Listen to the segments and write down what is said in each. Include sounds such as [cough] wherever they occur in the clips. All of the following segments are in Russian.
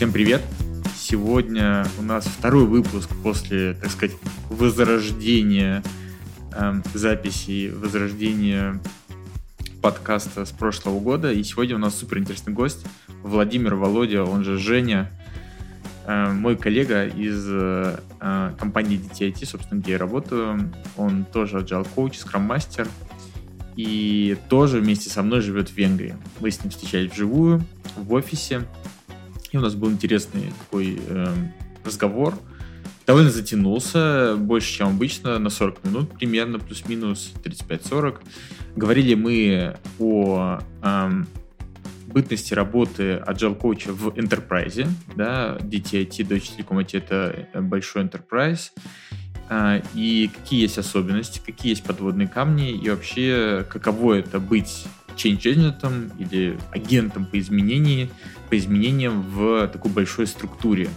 Всем привет! Сегодня у нас второй выпуск после, так сказать, возрождения э, записей, возрождения подкаста с прошлого года. И сегодня у нас супер интересный гость Владимир Володя, он же Женя, э, мой коллега из э, компании DTIT, собственно, где я работаю. Он тоже agile коуч, скрам мастер и тоже вместе со мной живет в Венгрии. Мы с ним встречались вживую, в офисе. И у нас был интересный такой э, разговор. Довольно затянулся, больше, чем обычно, на 40 минут примерно, плюс-минус 35-40. Говорили мы о э, бытности работы agile коуча в enterprise, да, DTIT, Deutsche Telekom IT это большой enterprise, э, и какие есть особенности, какие есть подводные камни, и вообще каково это быть change agent или агентом по изменению, по изменениям в такой большой структуре.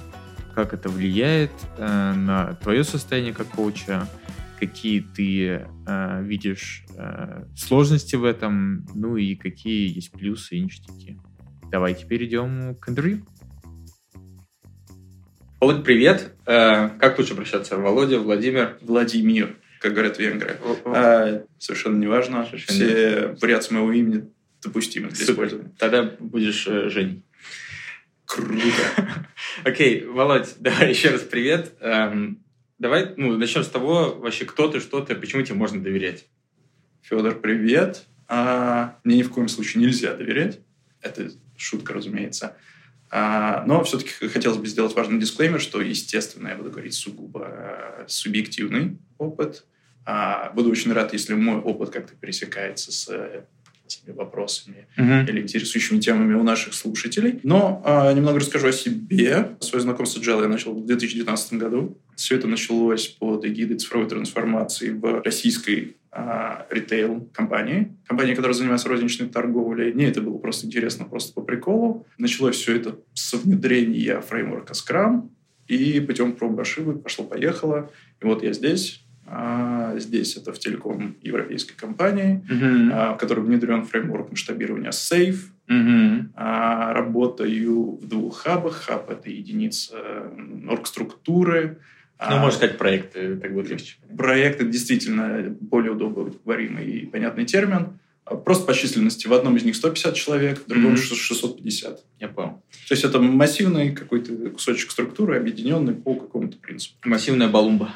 Как это влияет э, на твое состояние как коуча, какие ты э, видишь э, сложности в этом, ну и какие есть плюсы и ништяки. Давайте перейдем к интервью. Володь, привет. Э, как лучше обращаться? Володя, Владимир? Владимир, как говорят венгры. А, совершенно неважно. Совершенно Все вариации моего имени допустимы для Супер. использования. Тогда будешь э, Женей. Круто. [laughs] Окей, Володь, [laughs] давай еще раз привет. Эм, давай ну, начнем с того, вообще, кто ты, что ты, почему тебе можно доверять? Федор, привет. А, мне ни в коем случае нельзя доверять. Это шутка, разумеется. А, но все-таки хотелось бы сделать важный дисклеймер, что, естественно, я буду говорить сугубо э, субъективный опыт. А, буду очень рад, если мой опыт как-то пересекается с этими вопросами uh-huh. или интересующими темами у наших слушателей. Но э, немного расскажу о себе. Свое знакомство с Agile я начал в 2019 году. Все это началось под эгидой цифровой трансформации в российской а, ритейл-компании, компании, которая занимается розничной торговлей. Мне это было просто интересно, просто по приколу. Началось все это с внедрения фреймворка Scrum, и путем проб ошибок пошло-поехало. И вот я здесь, а, здесь это в телеком европейской компании, а, в которой внедрен фреймворк масштабирования SAFE. А, работаю в двух хабах. Хаб — это единица оргструктуры. Ну, а, можно сказать, проекты, так будет легче. Проекты действительно более удобоваримый и понятный термин. Просто по численности. В одном из них 150 человек, в другом mm-hmm. 650. Я понял. То есть это массивный какой-то кусочек структуры, объединенный по какому-то принципу. Массивная балумба.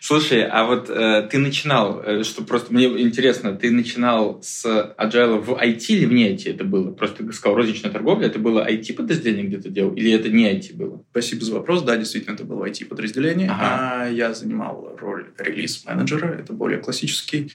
Слушай, а вот э, ты начинал, э, что просто мне интересно, ты начинал с agile в IT или вне IT это было? Просто ты сказал розничная торговля, это было IT-подразделение где-то делал или это не IT было? Спасибо за вопрос. Да, действительно, это было IT-подразделение. Ага. А я занимал роль релиз-менеджера. Это более классический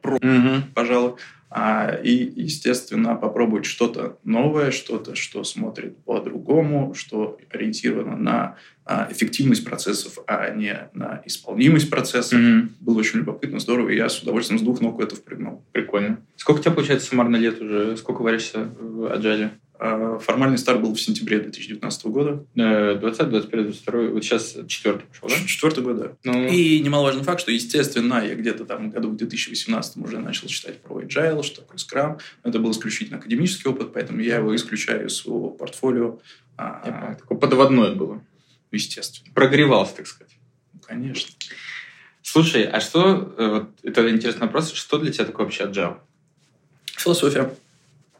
про, угу. пожалуй. А, и, естественно, попробовать что-то новое, что-то, что смотрит по-другому, что ориентировано на а, эффективность процессов, а не на исполнимость процессов. Mm-hmm. Было очень любопытно, здорово, и я с удовольствием с двух ног в это впрыгнул. Прикольно. Сколько у тебя, получается, суммарно лет уже? Сколько варишься в Agile? А, формальный старт был в сентябре 2019 года. 20, 21, 22, вот сейчас четвертый пошел, да? Четвертый год, да. Ну... И немаловажный факт, что, естественно, я где-то там году в 2018 уже начал читать про Agile, что такое Scrum. Это был исключительно академический опыт, поэтому я его исключаю из своего портфолио. А... Такое подводное было. Естественно. Прогревался, так сказать. Ну, конечно. Слушай, а что, э, вот это интересный вопрос, что для тебя такое вообще Agile? Философия.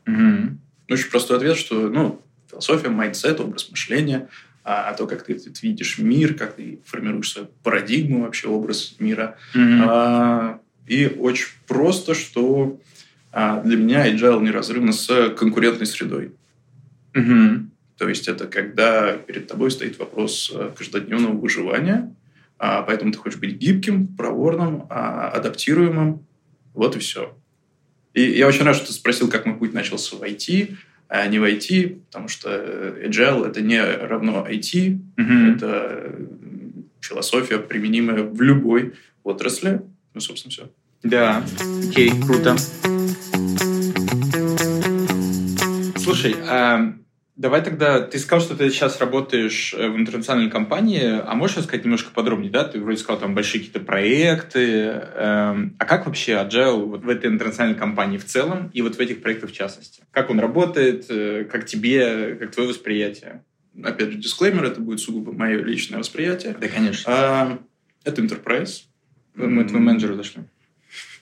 Угу. Очень простой ответ, что ну, философия, mindset, образ мышления, а, а то, как ты, ты видишь мир, как ты формируешь свою парадигму, вообще образ мира. Mm-hmm. А, и очень просто, что а, для меня agile неразрывно с конкурентной средой. Mm-hmm. То есть это когда перед тобой стоит вопрос э, каждодневного выживания, а, поэтому ты хочешь быть гибким, проворным, а, адаптируемым. Вот и все. И я очень рад, что ты спросил, как мой путь начался в IT, а не в IT, потому что agile — это не равно IT, mm-hmm. это философия, применимая в любой отрасли. Ну, собственно, все. Да, окей, круто. Слушай, а Давай тогда, ты сказал, что ты сейчас работаешь э, в интернациональной компании, а можешь рассказать немножко подробнее, да? Ты вроде сказал, там большие какие-то проекты. Эм, а как вообще Agile вот в этой интернациональной компании в целом и вот в этих проектах в частности? Как он работает, э, как тебе, как твое восприятие? Опять же, дисклеймер, это будет сугубо мое личное восприятие. Да, конечно. А, это enterprise. Мы твоему менеджеру зашли.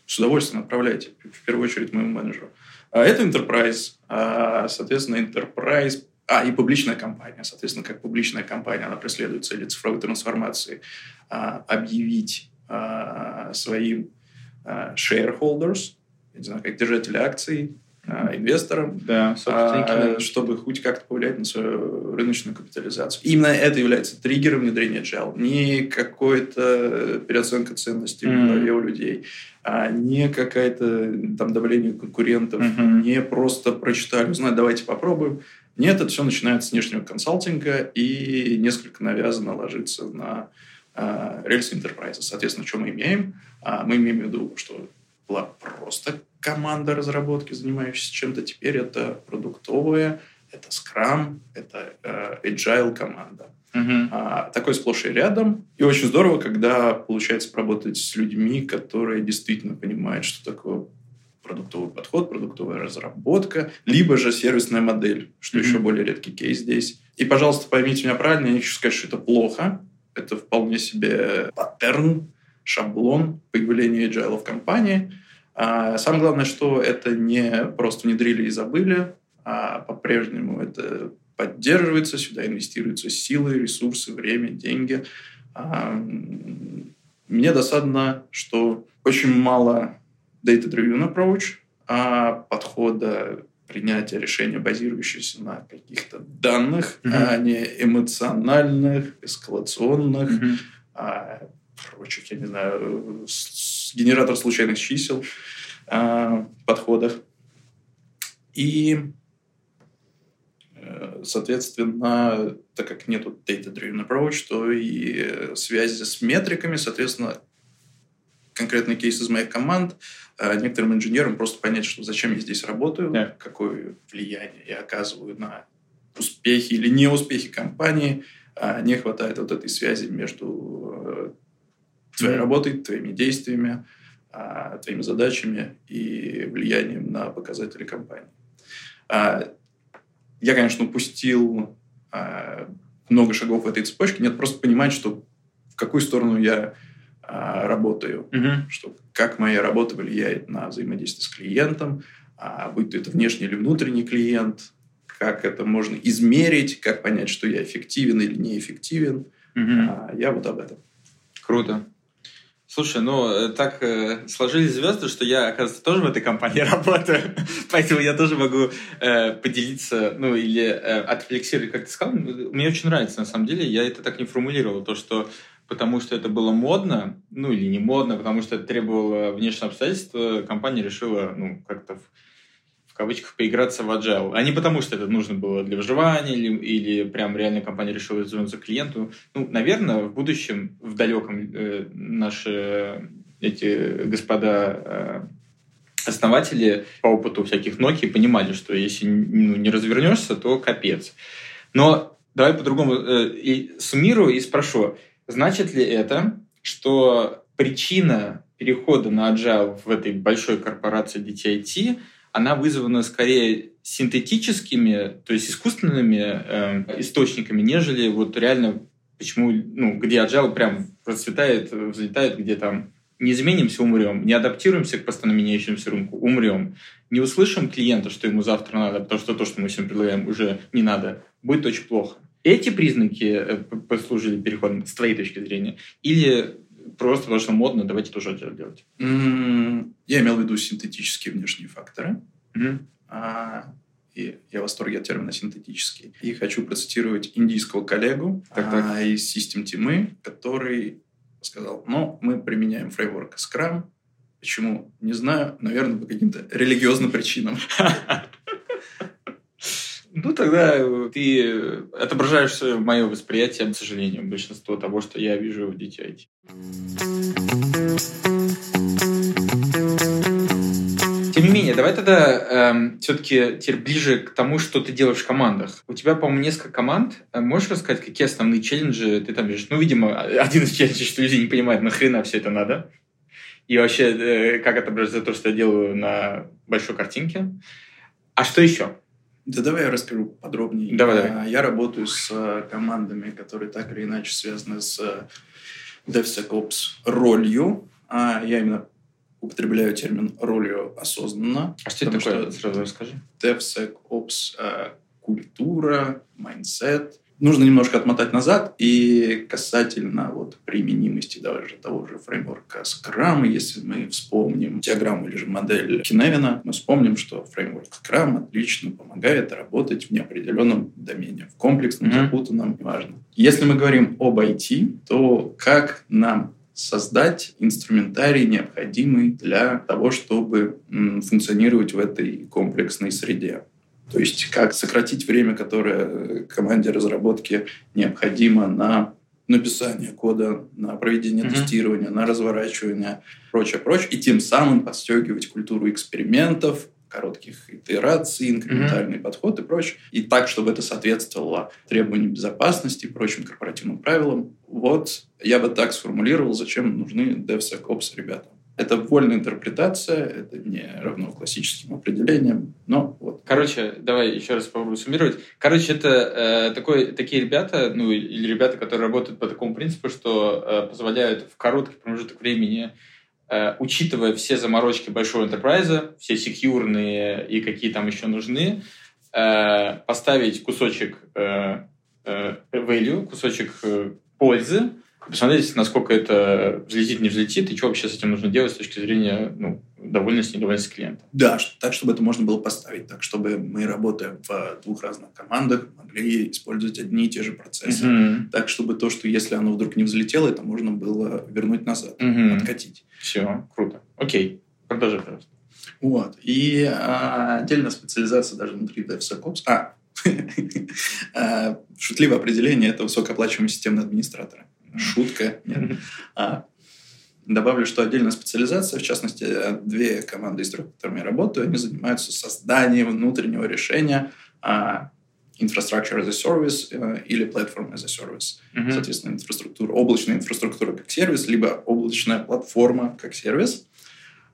С удовольствием отправляйте, в первую очередь, моему менеджеру. Это enterprise. А, соответственно, enterprise а, и публичная компания. Соответственно, как публичная компания, она преследует цели цифровой трансформации. А, объявить а, своим а, shareholders, я не знаю, как держатели акций, а, инвесторам, да, а, чтобы хоть как-то повлиять на свою рыночную капитализацию. Именно это является триггером внедрения agile. Не какая-то переоценка ценностей mm-hmm. в голове у людей, а не какая-то там давление конкурентов, mm-hmm. не просто прочитали, узнать, давайте попробуем. Нет, это все начинается с внешнего консалтинга и несколько навязано ложится на э, рельсы enterprise. Соответственно, что мы имеем? А, мы имеем в виду, что была просто команда разработки, занимающаяся чем-то. Теперь это продуктовая, это Scrum, это э, Agile команда. Uh-huh. А, такой сплошь и рядом. И очень здорово, когда получается поработать с людьми, которые действительно понимают, что такое продуктовый подход, продуктовая разработка, либо же сервисная модель, что mm-hmm. еще более редкий кейс здесь. И, пожалуйста, поймите меня правильно, я не хочу сказать, что это плохо. Это вполне себе паттерн, шаблон появления agile в компании. А самое главное, что это не просто внедрили и забыли, а по-прежнему это поддерживается, сюда инвестируются силы, ресурсы, время, деньги. А, мне досадно, что очень мало data-driven approach, а подхода принятия решения, базирующегося на каких-то данных, mm-hmm. а не эмоциональных, эскалационных, mm-hmm. а, прочих, я не знаю, генератор случайных чисел а, подходах. И, э, соответственно, так как нету data-driven approach, то и связи с метриками, соответственно, конкретный кейс из моих команд, а некоторым инженерам просто понять, что зачем я здесь работаю, yeah. какое влияние я оказываю на успехи или неуспехи компании, а не хватает вот этой связи между э, твоей работой, твоими действиями, а, твоими задачами и влиянием на показатели компании. Я, конечно, упустил много шагов в этой цепочке. Нет, просто понимать, что в какую сторону я а, работаю, угу. что как моя работа влияет на взаимодействие с клиентом, а, будь то это внешний или внутренний клиент, как это можно измерить, как понять, что я эффективен или неэффективен. Угу. Я вот об этом. Круто. Слушай, ну э, так э, сложились звезды, что я, оказывается, тоже в этой компании [laughs] работаю, поэтому я тоже могу э, поделиться, ну или э, отрефлексировать, как ты сказал. Мне очень нравится, на самом деле, я это так не формулировал, то, что потому что это было модно, ну или не модно, потому что это требовало внешнего обстоятельства, компания решила, ну, как-то кавычках поиграться в agile. А не потому, что это нужно было для выживания, или, или прям реально компания решила вернуться к клиенту. Ну, наверное, в будущем, в далеком э, наши эти господа э, основатели по опыту всяких Nokia понимали, что если ну, не развернешься, то капец. Но давай по-другому э, и суммирую и спрошу. Значит ли это, что причина перехода на agile в этой большой корпорации DTIT, она вызвана скорее синтетическими, то есть искусственными э, источниками, нежели вот реально почему, ну, где agile прям процветает, взлетает, где там не изменимся, умрем, не адаптируемся к постоянно меняющемуся рынку, умрем, не услышим клиента, что ему завтра надо, потому что то, что мы всем предлагаем, уже не надо, будет очень плохо. Эти признаки э, послужили переходом с твоей точки зрения? Или просто потому что модно, давайте тоже это делать? Я имел в виду синтетические внешние факторы. Mm-hmm. А, и я в восторге от термина синтетический. И хочу процитировать индийского коллегу так, так. А, из System Team, который сказал, ну, мы применяем фреймворк Scrum. Почему? Не знаю. Наверное, по каким-то религиозным причинам. [laughs] Ну, тогда э, ты отображаешь мое восприятие, к сожалению, большинство того, что я вижу в DTIT. Тем не не менее, давай тогда эм, все-таки теперь ближе к тому, что ты делаешь в командах. У тебя, по-моему, несколько команд. Э, можешь рассказать, какие основные челленджи ты там видишь? Ну, видимо, один из челленджей, что люди не понимают, нахрена все это надо. И вообще, э, как отображается то, что я делаю на большой картинке. А что еще? Да давай я расскажу подробнее. Давай, давай. Я работаю с э, командами, которые так или иначе связаны с DevSecOps ролью. А я именно употребляю термин ролью осознанно. А что это такое? Что Сразу расскажи. DevSecOps э, культура, mindset. Нужно немножко отмотать назад и касательно вот применимости даже того же фреймворка Scrum, если мы вспомним диаграмму или же модель Киневина, мы вспомним, что фреймворк Scrum отлично помогает работать в неопределенном домене, в комплексном, mm-hmm. запутанном, неважно. Если мы говорим об IT, то как нам создать инструментарий, необходимый для того, чтобы функционировать в этой комплексной среде. То есть как сократить время, которое команде разработки необходимо на написание кода, на проведение mm-hmm. тестирования, на разворачивание, прочее, прочее, и тем самым подстегивать культуру экспериментов, коротких итераций, инкрементальный mm-hmm. подход и прочее. И так, чтобы это соответствовало требованиям безопасности и прочим корпоративным правилам. Вот я бы так сформулировал, зачем нужны DevSecOps ребятам. Это вольная интерпретация, это не равно классическим определениям, но вот. Короче, давай еще раз попробую суммировать. Короче, это э, такой, такие ребята, ну или ребята, которые работают по такому принципу, что э, позволяют в короткий промежуток времени Э, учитывая все заморочки большого enterprise, все секьюрные и какие там еще нужны, э, поставить кусочек э, value, кусочек пользы, посмотреть, насколько это взлетит, не взлетит, и что вообще с этим нужно делать с точки зрения ну, довольности, недовольности клиента. Да, так, чтобы это можно было поставить, так, чтобы мы, работая в двух разных командах, могли использовать одни и те же процессы. Mm-hmm. Так, чтобы то, что если оно вдруг не взлетело, это можно было вернуть назад, mm-hmm. откатить. Все, круто. Окей, продолжай, пожалуйста. Вот. И а, отдельная специализация даже внутри DevSecOps. А, а, [laughs] шутливое определение – это высокооплачиваемый системный администратор. Шутка. Нет. А, добавлю, что отдельная специализация, в частности, две команды из трех, которыми я работаю, они занимаются созданием внутреннего решения а, Infrastructure as a Service э, или Platform as a Service. Mm-hmm. Соответственно, инфраструктура, облачная инфраструктура как сервис, либо облачная платформа как сервис.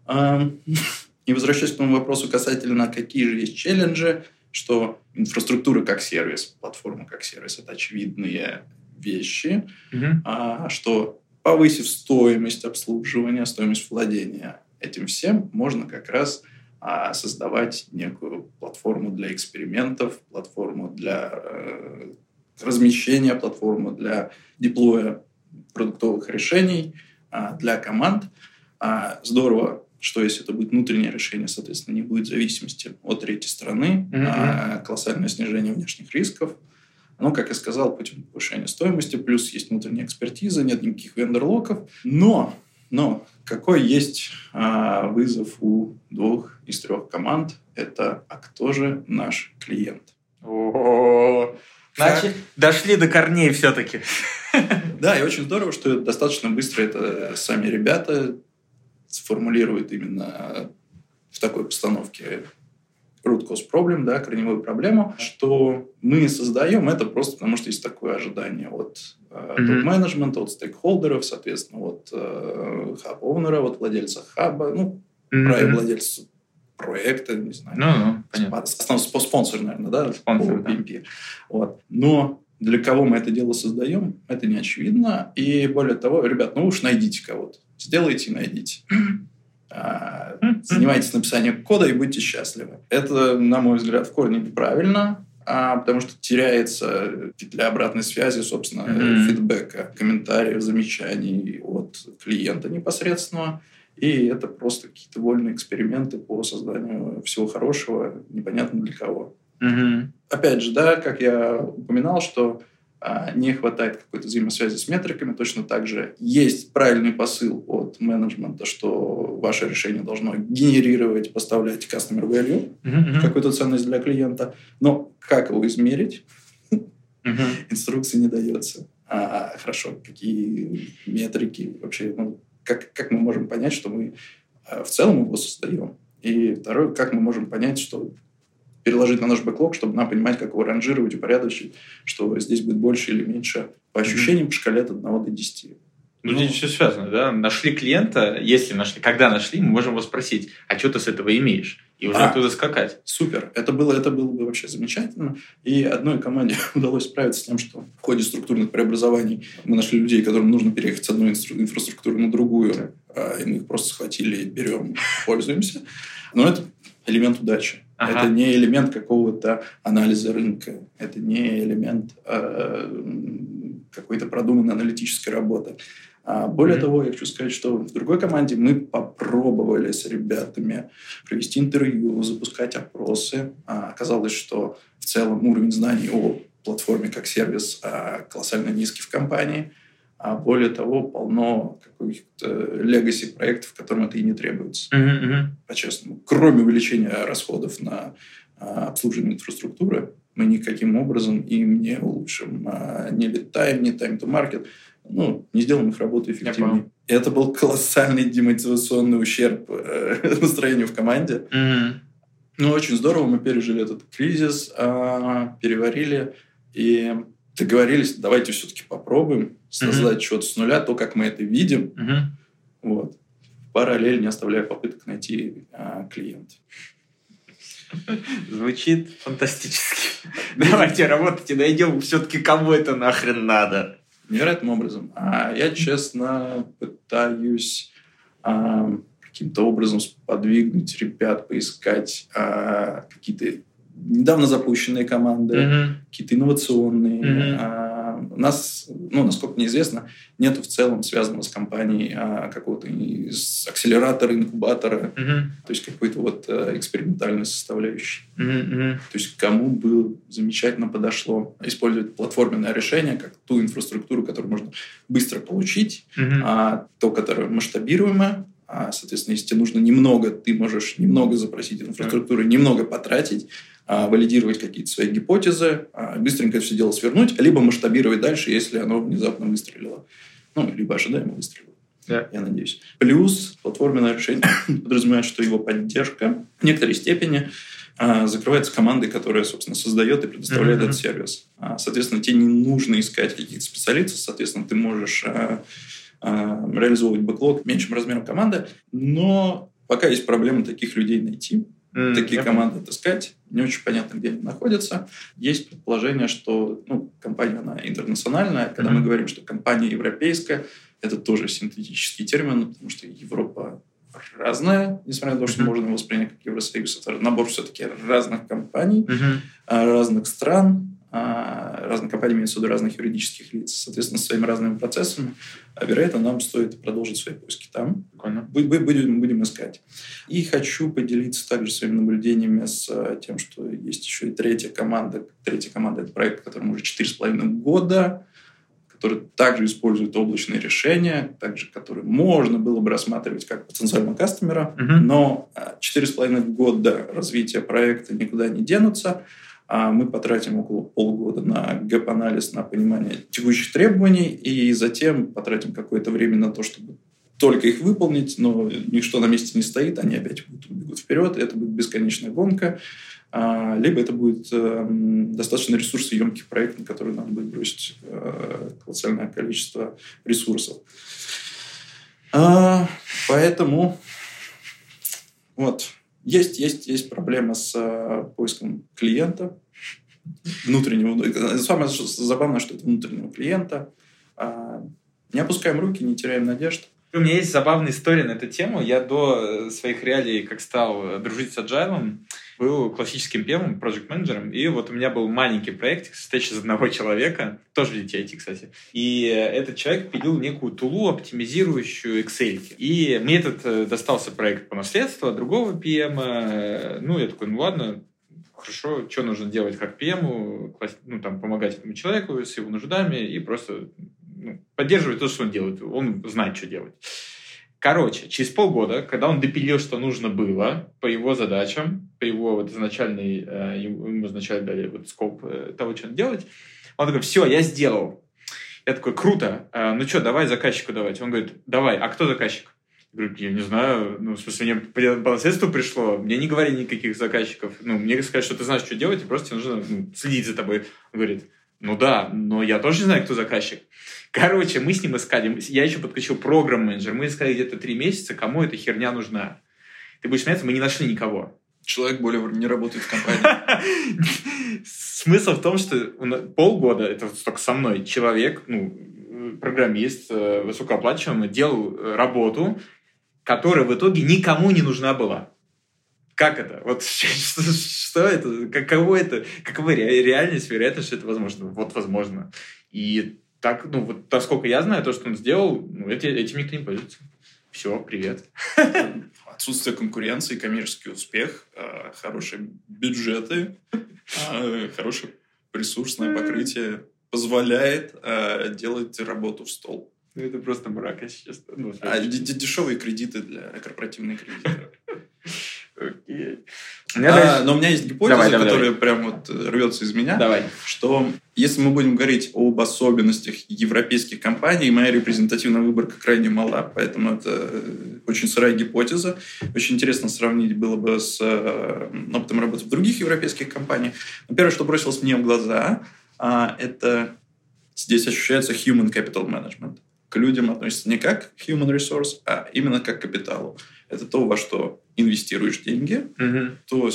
А, [laughs] и возвращаясь к тому вопросу касательно, какие же есть челленджи, что инфраструктура как сервис, платформа как сервис – это очевидные вещи, mm-hmm. а, что повысив стоимость обслуживания, стоимость владения этим всем, можно как раз а, создавать некую платформу для экспериментов, платформу для э, размещения, платформу для деплоя продуктовых решений а, для команд. А, здорово, что если это будет внутреннее решение, соответственно, не будет зависимости от третьей страны, mm-hmm. а, колоссальное снижение внешних рисков – ну, как я сказал, путем повышения стоимости, плюс есть внутренняя экспертиза, нет никаких вендор-локов. Но, но какой есть а, вызов у двух из трех команд? Это а кто же наш клиент? О, Значит, дошли до корней все-таки. Да, и очень здорово, что достаточно быстро это сами ребята сформулируют именно в такой постановке root cause problem, да, корневую проблему, что мы создаем это просто потому, что есть такое ожидание от э, топ-менеджмента, от стейкхолдеров, соответственно, от э, хаб-оунера, от владельца хаба, ну, mm-hmm. владельца проекта, не знаю. Ну, ну, понятно. Основной спонсор, наверное, да, спонсор. Да. Вот. Но для кого мы это дело создаем, это не очевидно. И более того, ребят, ну уж найдите кого-то. Сделайте и найдите. А, занимайтесь написанием кода и будьте счастливы. Это, на мой взгляд, в корне неправильно, а, потому что теряется для обратной связи, собственно, mm-hmm. фидбэка, комментариев, замечаний от клиента непосредственно. И это просто какие-то вольные эксперименты по созданию всего хорошего, непонятно для кого. Mm-hmm. Опять же, да, как я упоминал, что не хватает какой-то взаимосвязи с метриками. Точно так же есть правильный посыл от менеджмента, что ваше решение должно генерировать, поставлять customer value, uh-huh. какую-то ценность для клиента. Но как его измерить? Uh-huh. [laughs] Инструкции не дается. А, хорошо, какие метрики вообще, ну, как, как мы можем понять, что мы а, в целом его создаем? И второе, как мы можем понять, что переложить на наш бэклог, чтобы нам понимать, как его ранжировать, упорядочить, что здесь будет больше или меньше по ощущениям по шкале от 1 до 10. Ну, ну, здесь все связано, да? Нашли клиента, если нашли, когда нашли, мы можем его спросить, а что ты с этого имеешь? И уже а, оттуда скакать. Супер. Это было, это было бы вообще замечательно. И одной команде [laughs] удалось справиться с тем, что в ходе структурных преобразований мы нашли людей, которым нужно переехать с одной инфраструктуры на другую, а, и мы их просто схватили, берем, пользуемся. Но это элемент удачи. Ага. Это не элемент какого-то анализа рынка, это не элемент э, какой-то продуманной аналитической работы. А более mm-hmm. того, я хочу сказать, что в другой команде мы попробовали с ребятами провести интервью, запускать опросы. А оказалось, что в целом уровень знаний о платформе как сервис а, колоссально низкий в компании. А более того, полно каких-то легаси проектов, которым это и не требуется. Mm-hmm. По-честному. Кроме увеличения расходов на а, обслуживание инфраструктуры, мы никаким образом им не улучшим а, ни лид-тайм, ни time-to-market ну, не сделаем их работу эффективнее. Это был колоссальный демотивационный ущерб э, [laughs] настроению в команде. Mm-hmm. Ну, очень здорово, мы пережили этот кризис, э, переварили и договорились, давайте все-таки попробуем создать mm-hmm. что-то с нуля, то, как мы это видим. Mm-hmm. Вот. Параллель, не оставляя попыток найти э, клиента. Звучит фантастически. [laughs] Давайте работайте, найдем все-таки кому это нахрен надо невероятным образом. А я, честно, пытаюсь а, каким-то образом подвигнуть ребят, поискать а, какие-то недавно запущенные команды, mm-hmm. какие-то инновационные. Mm-hmm. А, у нас, ну, насколько мне известно, нет в целом связанного с компанией а, какого-то из акселератора, инкубатора, mm-hmm. то есть какой-то вот а, экспериментальной составляющей. Mm-hmm. То есть кому бы замечательно подошло использовать платформенное решение как ту инфраструктуру, которую можно быстро получить, mm-hmm. а то, которое масштабируемое, а, соответственно, если тебе нужно немного, ты можешь немного запросить инфраструктуру, немного потратить, валидировать какие-то свои гипотезы, а, быстренько все дело свернуть, либо масштабировать дальше, если оно внезапно выстрелило. Ну, либо ожидаемо выстрелило. Yeah. Я надеюсь. Плюс платформенное решение подразумевает, что его поддержка в некоторой степени а, закрывается командой, которая, собственно, создает и предоставляет mm-hmm. этот сервис. Соответственно, тебе не нужно искать каких-то специалистов, соответственно, ты можешь реализовывать бэклог меньшим размером команды, но пока есть проблема таких людей найти, mm, такие команды отыскать. Не очень понятно, где они находятся. Есть предположение, что ну, компания она интернациональная. Когда mm-hmm. мы говорим, что компания европейская, это тоже синтетический термин, потому что Европа разная, несмотря на то, что mm-hmm. можно воспринять как Евросоюз. Это набор все-таки разных компаний, mm-hmm. разных стран, разных компаний, имеется в виду разных юридических лиц, соответственно, с своими разными процессами, а, вероятно, нам стоит продолжить свои поиски там. Прикольно. Будем, будем искать. И хочу поделиться также своими наблюдениями с а, тем, что есть еще и третья команда. Третья команда — это проект, которому уже 4,5 года, который также использует облачные решения, также который можно было бы рассматривать как потенциального кастомера, uh-huh. но 4,5 года развития проекта никуда не денутся а мы потратим около полгода на gap -анализ, на понимание текущих требований, и затем потратим какое-то время на то, чтобы только их выполнить, но ничто на месте не стоит, они опять будут, убегут вперед, это будет бесконечная гонка, а, либо это будет э, достаточно ресурсоемкий проект, на который надо будет бросить э, колоссальное количество ресурсов. А, поэтому вот есть, есть, есть проблема с э, поиском клиента внутреннего. Самое забавное, что это внутреннего клиента. А, не опускаем руки, не теряем надежд. У меня есть забавная история на эту тему. Я до своих реалий, как стал дружить с Agile, был классическим пемом, проект менеджером и вот у меня был маленький проект, состоящий из одного [laughs] человека, тоже в DTIT, кстати. И этот человек пилил некую тулу, оптимизирующую Excel. И мне этот э, достался проект по наследству от другого PM. Ну, я такой, ну ладно, хорошо, что нужно делать как PM, ну, там, помогать этому человеку с его нуждами и просто ну, поддерживать то, что он делает. Он знает, что делать. Короче, через полгода, когда он допилил, что нужно было по его задачам, по его вот изначальной, э, ему изначально дали вот скоп э, того, что надо делать, он такой, все, я сделал. Я такой, круто, э, ну что, давай заказчику давать. Он говорит, давай, а кто заказчик? Говорю, я не знаю, ну, в смысле, мне по наследству пришло, мне не говорили никаких заказчиков. Ну, мне сказать, что ты знаешь, что делать, и просто тебе нужно ну, следить за тобой. Он говорит, ну да, но я тоже не знаю, кто заказчик. Короче, мы с ним искали, я еще подключил программ-менеджер, мы искали где-то три месяца, кому эта херня нужна. Ты будешь смеяться, мы не нашли никого. Человек более не работает в компании. [laughs] Смысл в том, что полгода, это только со мной, человек, ну, программист, э, высокооплачиваемый, делал работу, которая в итоге никому не нужна была. Как это? Вот [laughs] что, что это? Каково это? Какова реальность, вероятность, что это возможно? Вот возможно. И так, ну, вот насколько я знаю, то, что он сделал, ну, эти, этим никто не пользуется. Все, привет. [laughs] Отсутствие конкуренции, коммерческий успех, э, хорошие бюджеты, э, хорошее ресурсное покрытие позволяет э, делать работу в стол. Ну, это просто мрак, если честно. Ну, а дешевые кредиты для корпоративных кредиторов. [laughs] Окей. А, но у меня есть гипотеза, давай, давай, которая давай. прям вот рвется из меня. Давай. Что если мы будем говорить об особенностях европейских компаний, моя репрезентативная выборка крайне мала, поэтому это очень сырая гипотеза. Очень интересно сравнить было бы с э, опытом работы в других европейских компаниях. Но первое, что бросилось мне в глаза, а, это здесь ощущается human capital management к людям относится не как human resource, а именно как к капиталу. Это то, во что инвестируешь деньги, угу. то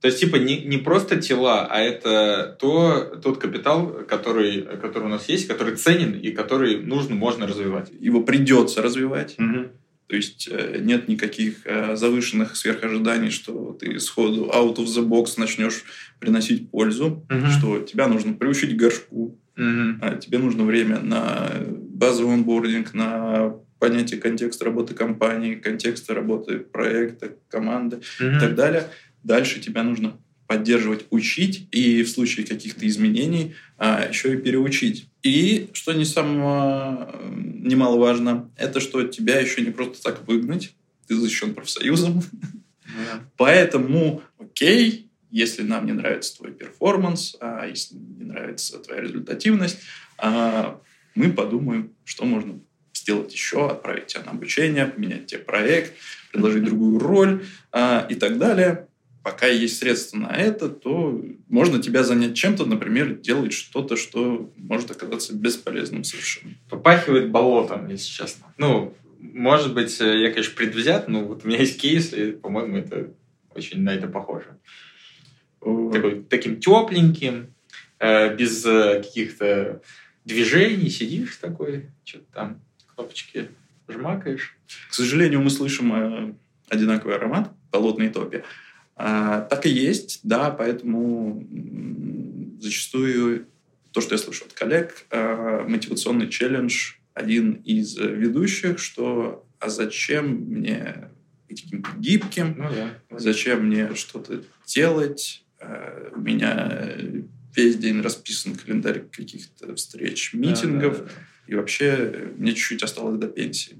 то есть, типа, не, не просто тела, а это то, тот капитал, который, который у нас есть, который ценен и который нужно, можно развивать. Его придется развивать. Угу. То есть э, нет никаких э, завышенных сверхожиданий, что ты сходу out of the box начнешь приносить пользу, угу. что тебя нужно приучить к горшку, угу. тебе нужно время на базовый онбординг, на понятие контекста работы компании, контекста работы проекта, команды угу. и так далее. Дальше тебя нужно поддерживать, учить и в случае каких-то изменений а, еще и переучить. И, что не самое немаловажно, это что тебя еще не просто так выгнать, ты защищен профсоюзом. Yeah. Поэтому, окей, если нам не нравится твой перформанс, а если не нравится твоя результативность, а, мы подумаем, что можно сделать еще, отправить тебя на обучение, поменять тебе проект, предложить другую роль а, и так далее. Пока есть средства на это, то можно тебя занять чем-то, например, делать что-то, что может оказаться бесполезным совершенно. Попахивает болотом, если честно. Ну, может быть, я, конечно, предвзят, но вот у меня есть кейс, и, по-моему, это очень на это похоже. Такой, таким тепленьким, э, без э, каких-то движений, сидишь такой, что-то там, кнопочки жмакаешь. К сожалению, мы слышим э, одинаковый аромат болотной топи. А, так и есть, да, поэтому зачастую то, что я слышу от коллег, мотивационный челлендж один из ведущих, что а зачем мне быть каким-то гибким, ну, да. зачем мне что-то делать, у меня весь день расписан календарь каких-то встреч, митингов. Да, да, да. И вообще мне чуть-чуть осталось до пенсии.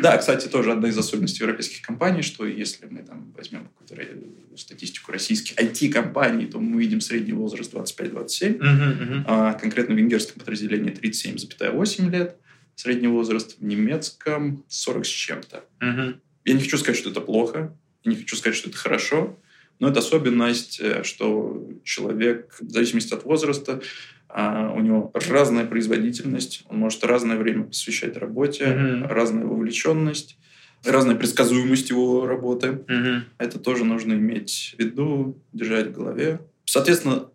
Да, кстати, тоже одна из особенностей европейских компаний, что если мы там возьмем какую-то статистику российских IT-компаний, то мы видим средний возраст 25-27, uh-huh, а конкретно в венгерском подразделении 37,8 лет, средний возраст в немецком 40 с чем-то. Uh-huh. Я не хочу сказать, что это плохо, я не хочу сказать, что это хорошо, но это особенность, э, что человек, в зависимости от возраста, а, у него разная производительность, он может разное время посвящать работе, mm-hmm. разная вовлеченность, разная предсказуемость его работы. Mm-hmm. Это тоже нужно иметь в виду, держать в голове. Соответственно,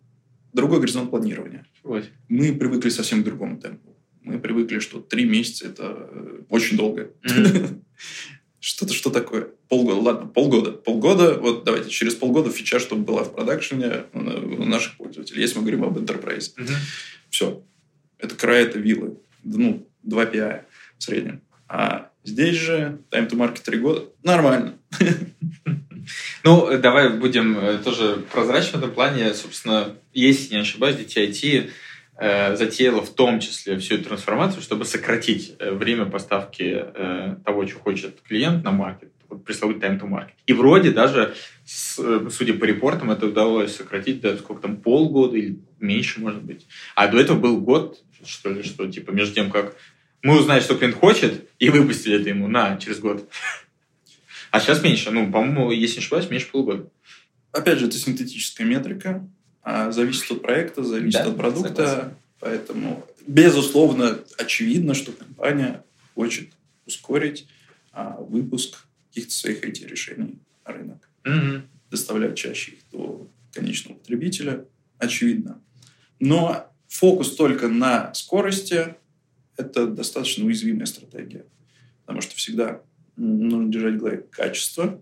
другой горизонт планирования. Ой. Мы привыкли совсем к другому темпу. Мы привыкли, что три месяца – это очень долго. Mm-hmm. [laughs] Что-то, что такое? Полгода, ладно, полгода. Полгода, вот давайте, через полгода фича, чтобы была в продакшене у наших пользователей, если мы говорим об enterprise. Угу. Все. Это край, это виллы. Ну, 2 PI в среднем. А здесь же time to market 3 года. Нормально. [laughs] Ну, давай будем э, тоже прозрачны в этом плане. Собственно, если не ошибаюсь, DTIT Э, затеяла в том числе всю эту трансформацию, чтобы сократить э, время поставки э, того, что хочет клиент на маркет, вот пресловутый time to market. И вроде даже, судя по репортам, это удалось сократить до сколько там, полгода или меньше, может быть. А до этого был год, что ли, что типа между тем, как мы узнали, что клиент хочет, и выпустили это ему на через год. А сейчас меньше. Ну, по-моему, если не ошибаюсь, меньше полугода. Опять же, это синтетическая метрика. А зависит от проекта, зависит да, от продукта. Согласен. Поэтому, безусловно, очевидно, что компания хочет ускорить а, выпуск каких-то своих IT-решений на рынок. Угу. Доставлять чаще их до конечного потребителя. Очевидно. Но фокус только на скорости – это достаточно уязвимая стратегия. Потому что всегда нужно держать в голове качество,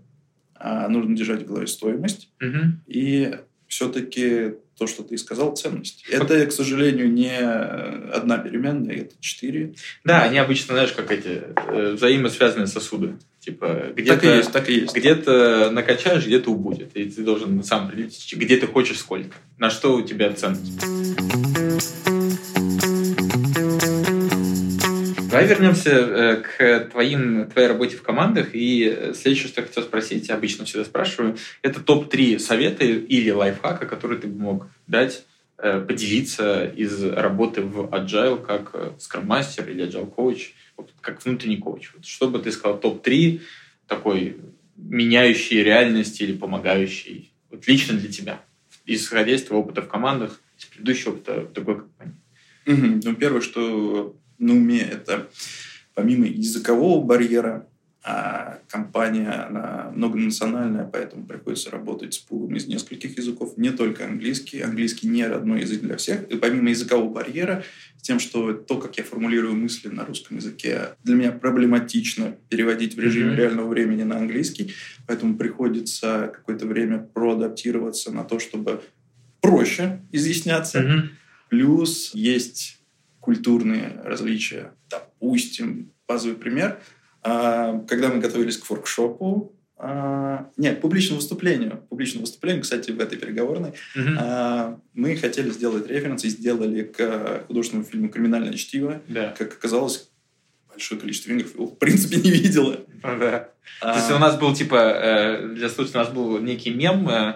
а нужно держать в голове стоимость. Угу. И все-таки то, что ты сказал, ценность. Это, к сожалению, не одна переменная, это четыре. Да, они обычно, знаешь, как эти э, взаимосвязанные сосуды. Типа, где-то, так и есть, так и есть. Где-то накачаешь, где-то убудет. И ты должен сам определить, где ты хочешь сколько. На что у тебя ценность. Давай вернемся э, к твоим, твоей работе в командах. И следующее, что я хотел спросить, обычно всегда спрашиваю, это топ-3 совета или лайфхака, которые ты бы мог дать, э, поделиться из работы в Agile как Scrum Master или Agile Coach, как внутренний коуч. Что бы ты сказал, топ-3 такой меняющий реальность или помогающий вот лично для тебя, исходя из твоего опыта в командах, из предыдущего опыта в другой компании? Угу. Ну, первое, что на уме, это помимо языкового барьера, а компания она многонациональная, поэтому приходится работать с пулом из нескольких языков, не только английский. Английский не родной язык для всех. И помимо языкового барьера, с тем, что то, как я формулирую мысли на русском языке, для меня проблематично переводить в режиме mm-hmm. реального времени на английский, поэтому приходится какое-то время проадаптироваться на то, чтобы проще изъясняться. Mm-hmm. Плюс есть культурные различия. Допустим, базовый пример. А, когда мы готовились к воркшопу, а, нет, публичному выступлению. Публичному выступлению, кстати, в этой переговорной. Uh-huh. Мы хотели сделать референс и сделали к художественному фильму «Криминальное чтиво». Да. Как оказалось, большое количество венгров его, в принципе, не видело. Да. А... То есть у нас был, типа, э, для слушателей, у нас был некий мем, э,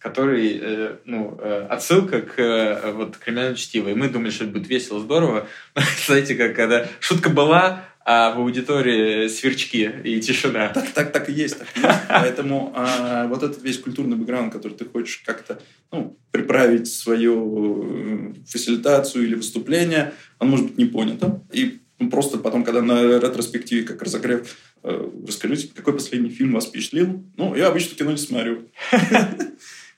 который, э, ну, э, отсылка к э, вот криминальному чтиву. И мы думали, что это будет весело, здорово. [laughs] Знаете, как когда шутка была, а в аудитории сверчки и тишина. Так, так, так и есть. Так и есть. [laughs] Поэтому а, вот этот весь культурный бэкграунд, который ты хочешь как-то ну, приправить свою фасилитацию или выступление, он может быть не понятым. И просто потом, когда на ретроспективе, как разогрев, расскажите, какой последний фильм вас впечатлил? Ну, я обычно кино не смотрю. [laughs]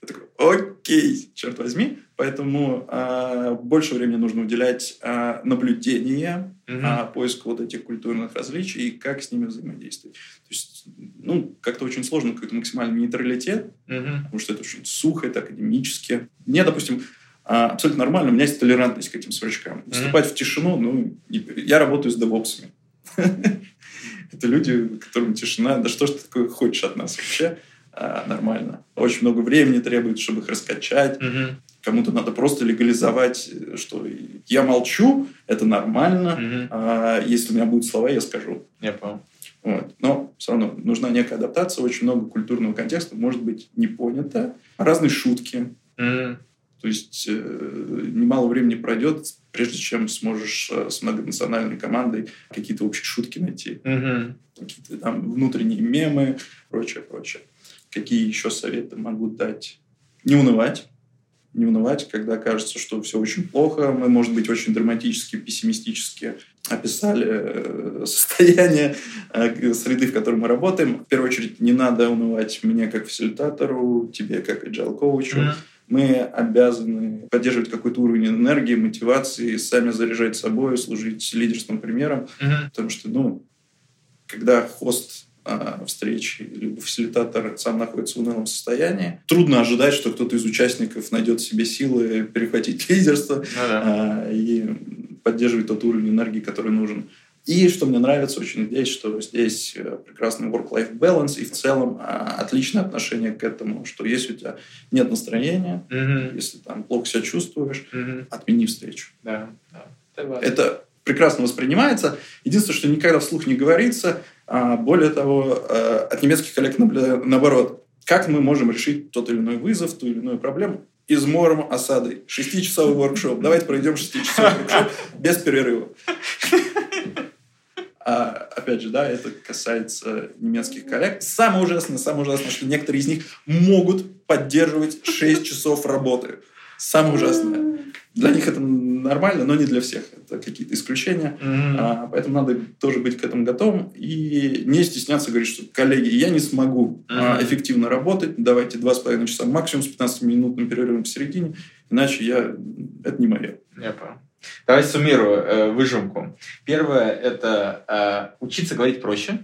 Я такой, окей, черт возьми. Поэтому э, больше времени нужно уделять э, наблюдению, mm-hmm. э, поиску вот этих культурных различий и как с ними взаимодействовать. То есть, ну, как-то очень сложно какой-то максимальный нейтралитет, mm-hmm. потому что это очень сухо, это академически. Мне, допустим, абсолютно нормально, у меня есть толерантность к этим сверчкам. Mm-hmm. Вступать в тишину, ну, я работаю с девопсами. [laughs] Это люди, которым тишина, да что ж ты такое хочешь от нас вообще? А, нормально. Очень много времени требует, чтобы их раскачать. Угу. Кому-то надо просто легализовать, что я молчу, это нормально. Угу. А, если у меня будут слова, я скажу. Я понял. Вот. Но все равно нужна некая адаптация, очень много культурного контекста может быть не понято. Разные шутки. Mm. То есть э, немало времени пройдет, прежде чем сможешь э, с многонациональной командой какие-то общие шутки найти. Mm-hmm. Какие-то там внутренние мемы, прочее, прочее. Какие еще советы могу дать? Не унывать. Не унывать, когда кажется, что все очень плохо. Мы, может быть, очень драматически, пессимистически описали э, состояние э, среды, в которой мы работаем. В первую очередь, не надо унывать мне как фасилитатору, тебе как agile коучу. Mm-hmm. Мы обязаны поддерживать какой-то уровень энергии, мотивации, сами заряжать собой, служить лидерским примером. Mm-hmm. Потому что, ну, когда хост встречи, либо фасилитатор сам находится в унылом состоянии. Трудно ожидать, что кто-то из участников найдет в себе силы перехватить [laughs] лидерство ну, да. а, и поддерживать тот уровень энергии, который нужен. И что мне нравится очень здесь, что здесь э, прекрасный work-life balance и в целом а, отличное отношение к этому, что если у тебя нет настроения, mm-hmm. если там плохо себя чувствуешь, mm-hmm. отмени встречу. Да, да. Это, прекрасно воспринимается. Единственное, что никогда вслух не говорится, а, более того, э, от немецких коллег наоборот, как мы можем решить тот или иной вызов, ту или иную проблему? Измором осадой. Шестичасовой воркшоп. Давайте пройдем шестичасовой воркшоп без перерыва. А, опять же, да, это касается немецких коллег. Самое ужасное, самое ужасное, что некоторые из них могут поддерживать 6 часов работы. Самое ужасное. Для них это нормально, но не для всех. Это какие-то исключения. Mm-hmm. А, поэтому надо тоже быть к этому готовым и не стесняться говорить, что, коллеги, я не смогу mm-hmm. а, эффективно работать, давайте 2,5 часа максимум с 15-минутным перерывом в середине, иначе я... это не мое. Я понял. Давайте суммирую э, выжимку. Первое – это э, учиться говорить проще,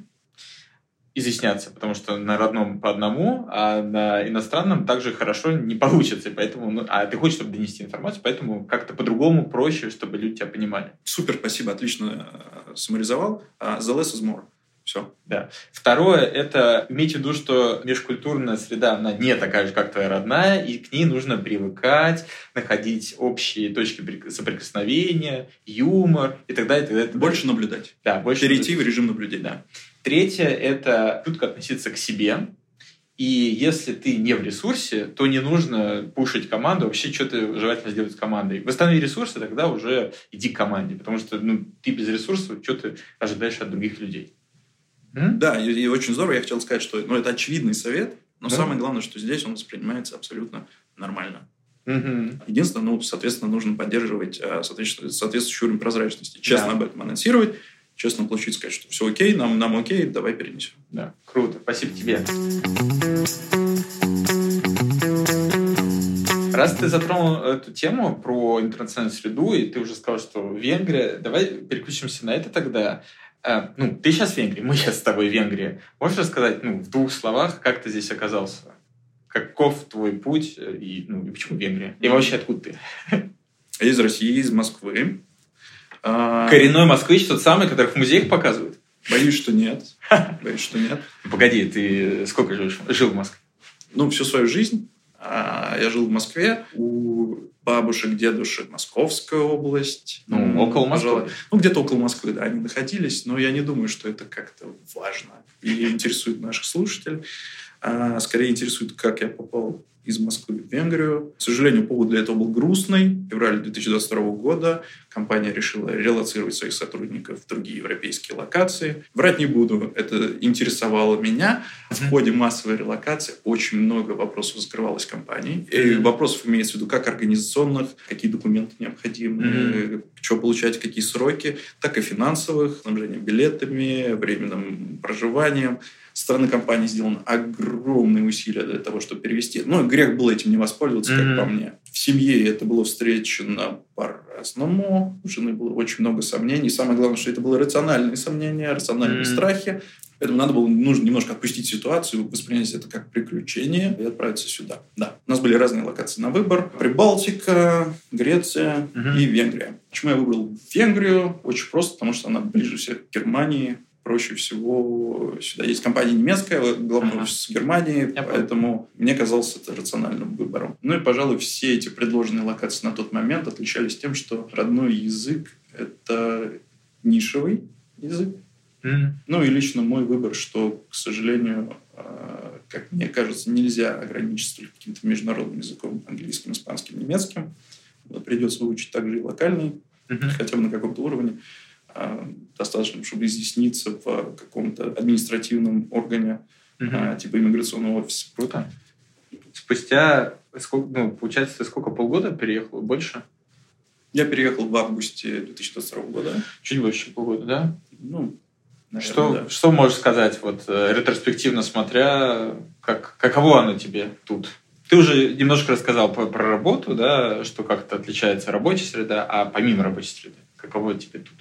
изъясняться, потому что на родном по одному, а на иностранном также хорошо не получится. Поэтому, ну, а ты хочешь, чтобы донести информацию, поэтому как-то по-другому проще, чтобы люди тебя понимали. Супер, спасибо, отлично э, саморизовал. Uh, the less is more. Все. Да. Второе – это иметь в виду, что межкультурная среда, она не такая же, как твоя родная, и к ней нужно привыкать, находить общие точки соприкосновения, юмор и так далее. И так далее. Больше наблюдать. Да, больше Перейти наблюдать. в режим наблюдения. Да. Третье – это чутко относиться к себе. И если ты не в ресурсе, то не нужно пушить команду. Вообще что-то желательно сделать с командой. Восстанови ресурсы, тогда уже иди к команде. Потому что ну, ты без ресурсов, что ты ожидаешь от других людей. Да, и, и очень здорово. Я хотел сказать, что ну, это очевидный совет, но да. самое главное, что здесь он воспринимается абсолютно нормально. Угу. Единственное, ну, соответственно, нужно поддерживать а, соответствующий уровень прозрачности. Честно да. об этом анонсировать, честно получить, сказать, что все окей, нам, нам окей, давай перенесем. Да, круто. Спасибо тебе. Раз ты затронул эту тему про интернациональную среду, и ты уже сказал, что Венгрия, давай переключимся на это тогда. А, ну, ты сейчас в Венгрии, мы сейчас с тобой в Венгрии. Можешь рассказать, ну, в двух словах, как ты здесь оказался? Каков твой путь э, и, ну, и почему Венгрия? И вообще откуда ты? Из России, из Москвы. А, Коренной москвич тот самый, которых в музеях показывают? Боюсь, что нет. [laughs] Боюсь, что нет. Погоди, ты сколько живешь, жил в Москве? Ну, всю свою жизнь. А, я жил в Москве. У бабушек, дедушек Московская область. Ну, около Москвы. Ну, где-то около Москвы, да, они находились. Но я не думаю, что это как-то важно и интересует наших слушателей. А, скорее интересует, как я попал из Москвы в Венгрию. К сожалению, повод для этого был грустный. В феврале 2022 года компания решила релацировать своих сотрудников в другие европейские локации. Врать не буду, это интересовало меня. В ходе массовой релокации очень много вопросов закрывалось компанией. И вопросов имеется в виду как организационных, какие документы необходимы, mm-hmm. что получать, какие сроки, так и финансовых, снабжение билетами, временным проживанием стороны компании сделаны огромные усилия для того, чтобы перевести. Ну, грех было этим не воспользоваться, mm-hmm. как по мне. В семье это было встречено по-разному. У жены было очень много сомнений. Самое главное, что это было рациональные сомнения, рациональные mm-hmm. страхи. Поэтому надо было нужно немножко отпустить ситуацию, воспринять это как приключение и отправиться сюда. Да, у нас были разные локации на выбор. Прибалтика, Греция угу. и Венгрия. Почему я выбрал Венгрию? Очень просто, потому что она ближе всех к Германии, проще всего сюда. Есть компания немецкая, главный ага. офис Германии, Я поэтому понял. мне казалось это рациональным выбором. Ну и, пожалуй, все эти предложенные локации на тот момент отличались тем, что родной язык — это нишевый язык. Mm. Ну и лично мой выбор, что, к сожалению, а, как мне кажется, нельзя ограничиться каким-то международным языком, английским, испанским, немецким. Придется выучить также и локальный, mm-hmm. хотя бы на каком-то уровне. А, достаточно, чтобы изъясниться в каком-то административном органе, угу. типа иммиграционного офиса. Круто. Спустя, сколько, ну, получается, сколько, полгода переехал? Больше? Я переехал в августе 2022 года. Чуть больше полгода, да? Ну, наверное, что, да. что можешь сказать, вот э, ретроспективно смотря, как, каково оно тебе тут? Ты уже немножко рассказал про, про работу, да, что как-то отличается рабочая среда, а помимо рабочей среды, каково тебе тут?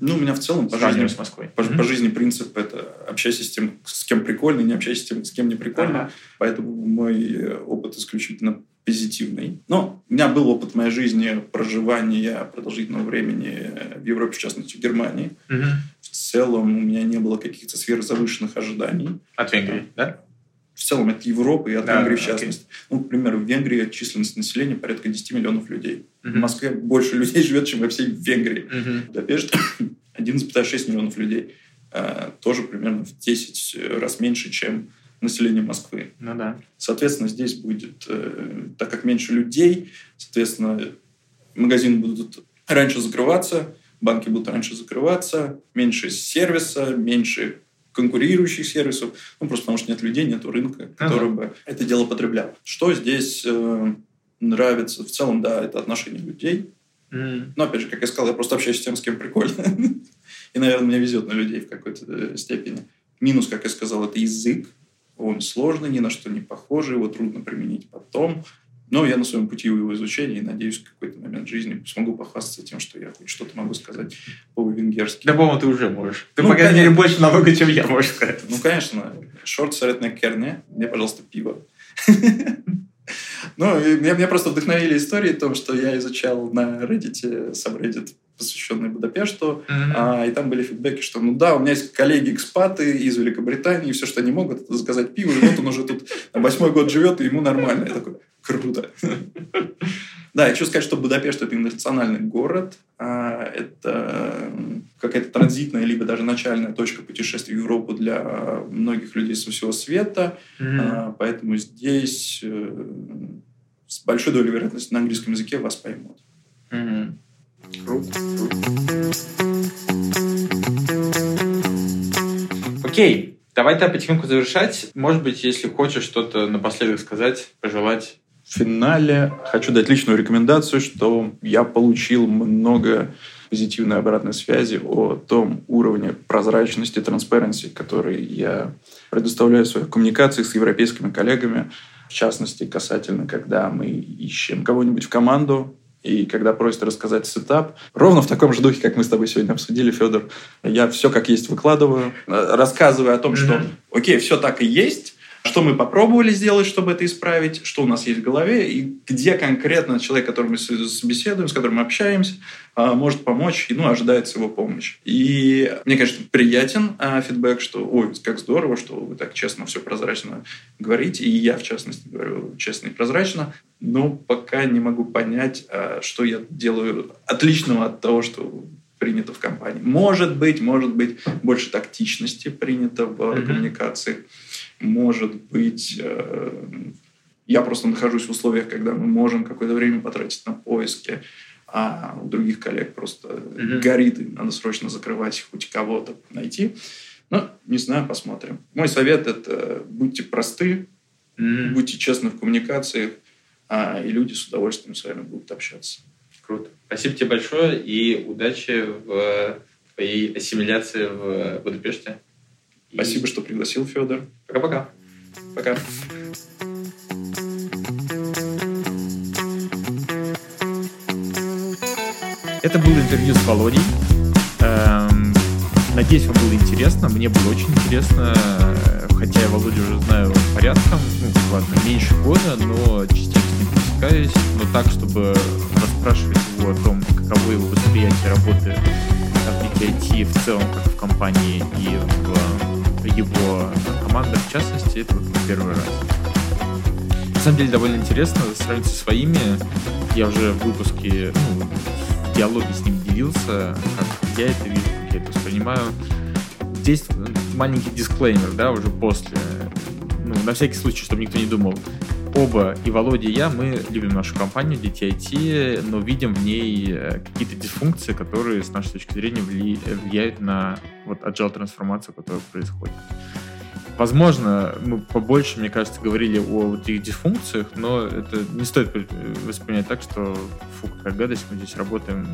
Ну, у меня в целом по жизни, с Москвой. По, mm-hmm. по жизни принцип это общайся с тем, с кем прикольно, не общайся с тем, с кем не прикольно. Ага. Поэтому мой э, опыт исключительно позитивный. Но у меня был опыт моей жизни проживания продолжительного времени в Европе, в частности, в Германии. Угу. В целом у меня не было каких-то сверхзавышенных ожиданий. От Венгрии, да? В целом от Европы и от да, Венгрии в частности. Okay. Ну, к примеру, в Венгрии численность населения порядка 10 миллионов людей. Uh-huh. В Москве больше людей [laughs] живет, чем во всей Венгрии. Uh-huh. Будапешт 11,6 миллионов людей. А, тоже примерно в 10 раз меньше, чем население Москвы. Ну да. Соответственно, здесь будет, э, так как меньше людей, соответственно, магазины будут раньше закрываться, банки будут раньше закрываться, меньше сервиса, меньше конкурирующих сервисов, ну, просто потому что нет людей, нет рынка, который ага. бы это дело потреблял. Что здесь э, нравится? В целом, да, это отношение людей. Mm. Но, опять же, как я сказал, я просто общаюсь с тем, с кем прикольно. [laughs] И, наверное, мне везет на людей в какой-то э, степени. Минус, как я сказал, это язык. Он сложный, ни на что не похожий, его трудно применить потом. Но я на своем пути его изучения и надеюсь, в какой-то момент жизни смогу похвастаться тем, что я хоть что-то могу сказать по-венгерски. Да, по-моему, ты уже можешь. Ты, ну, по крайней мере, больше намного, чем я, можешь сказать. Ну, конечно. Шорт советная керне. Мне, пожалуйста, пиво. Ну, меня, просто вдохновили истории о том, что я изучал на Reddit, subreddit, посвященный Будапешту, mm-hmm. а, и там были фидбэки, что ну да, у меня есть коллеги-экспаты из Великобритании, и все, что они могут, это заказать пиво, и вот он уже тут восьмой год живет, и ему нормально. Я такой, Круто. [laughs] Да, я хочу сказать, что Будапешт – это интернациональный город. А, это какая-то транзитная, либо даже начальная точка путешествия в Европу для многих людей со всего света. Mm-hmm. Поэтому здесь э, с большой долей вероятности на английском языке вас поймут. Mm-hmm. Круто. Окей, давай тогда потихоньку завершать. Может быть, если хочешь что-то напоследок сказать, пожелать финале. Хочу дать личную рекомендацию, что я получил много позитивной обратной связи о том уровне прозрачности, transparency, который я предоставляю в своих коммуникациях с европейскими коллегами, в частности, касательно, когда мы ищем кого-нибудь в команду, и когда просят рассказать сетап, ровно в таком же духе, как мы с тобой сегодня обсудили, Федор, я все как есть выкладываю, рассказываю о том, mm-hmm. что, окей, все так и есть, что мы попробовали сделать, чтобы это исправить, что у нас есть в голове, и где конкретно человек, которым мы собеседуем, с которым мы общаемся, а, может помочь, и, ну, ожидается его помощь. И мне, конечно, приятен а, фидбэк, что, ой, как здорово, что вы так честно, все прозрачно говорите, и я, в частности, говорю честно и прозрачно, но пока не могу понять, а, что я делаю отличного от того, что принято в компании. Может быть, может быть, больше тактичности принято в mm-hmm. коммуникации может быть, э, я просто нахожусь в условиях, когда мы можем какое-то время потратить на поиски, а у других коллег просто mm-hmm. горит, и надо срочно закрывать, хоть кого-то найти. Ну, не знаю, посмотрим. Мой совет – это будьте просты, mm-hmm. будьте честны в коммуникациях, а, и люди с удовольствием с вами будут общаться. Круто. Спасибо тебе большое и удачи в твоей ассимиляции в Будапеште. Спасибо, что пригласил, Федор. Пока-пока. Пока. Это было интервью с Володей. Эм, надеюсь, вам было интересно. Мне было очень интересно, хотя я Володю уже знаю порядком, ну, ладно, меньше года, но ним пересекаюсь, но так, чтобы расспрашивать его о том, каково его восприятие работы в IT в целом, как в компании и в его команда, в частности, это вот первый раз. На самом деле довольно интересно сравнить со своими. Я уже в выпуске, ну, в диалоге с ним делился, как я это вижу, как я это воспринимаю. Здесь маленький дисклеймер, да, уже после. Ну, на всякий случай, чтобы никто не думал, оба, и Володя, и я, мы любим нашу компанию DTIT, но видим в ней э, какие-то дисфункции, которые, с нашей точки зрения, влияют на вот agile трансформацию, которая происходит. Возможно, мы побольше, мне кажется, говорили о этих дисфункциях, но это не стоит воспринимать так, что фу, какая гадость, мы здесь работаем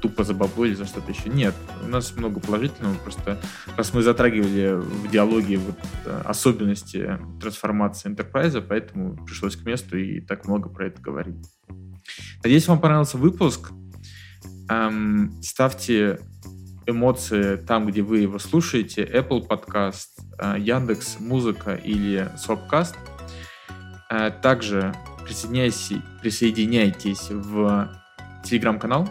тупо за бабло или за что-то еще. Нет, у нас много положительного, просто раз мы затрагивали в диалоге вот э, особенности трансформации enterprise, поэтому пришлось к месту и так много про это говорить. Надеюсь, вам понравился выпуск. Эм, ставьте эмоции там, где вы его слушаете, Apple Podcast, э, Яндекс Музыка или Swapcast. Э, также присоединяйтесь, присоединяйтесь в телеграм-канал,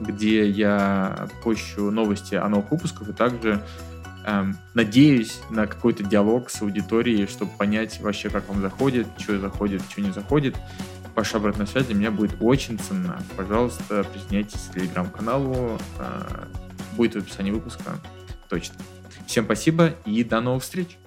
где я пощу новости о новых выпусках и также эм, надеюсь на какой-то диалог с аудиторией, чтобы понять вообще, как вам заходит, что заходит, что не заходит. Ваша обратная связь для меня будет очень ценна. Пожалуйста, присоединяйтесь к телеграм-каналу. Э, будет в описании выпуска. Точно. Всем спасибо и до новых встреч!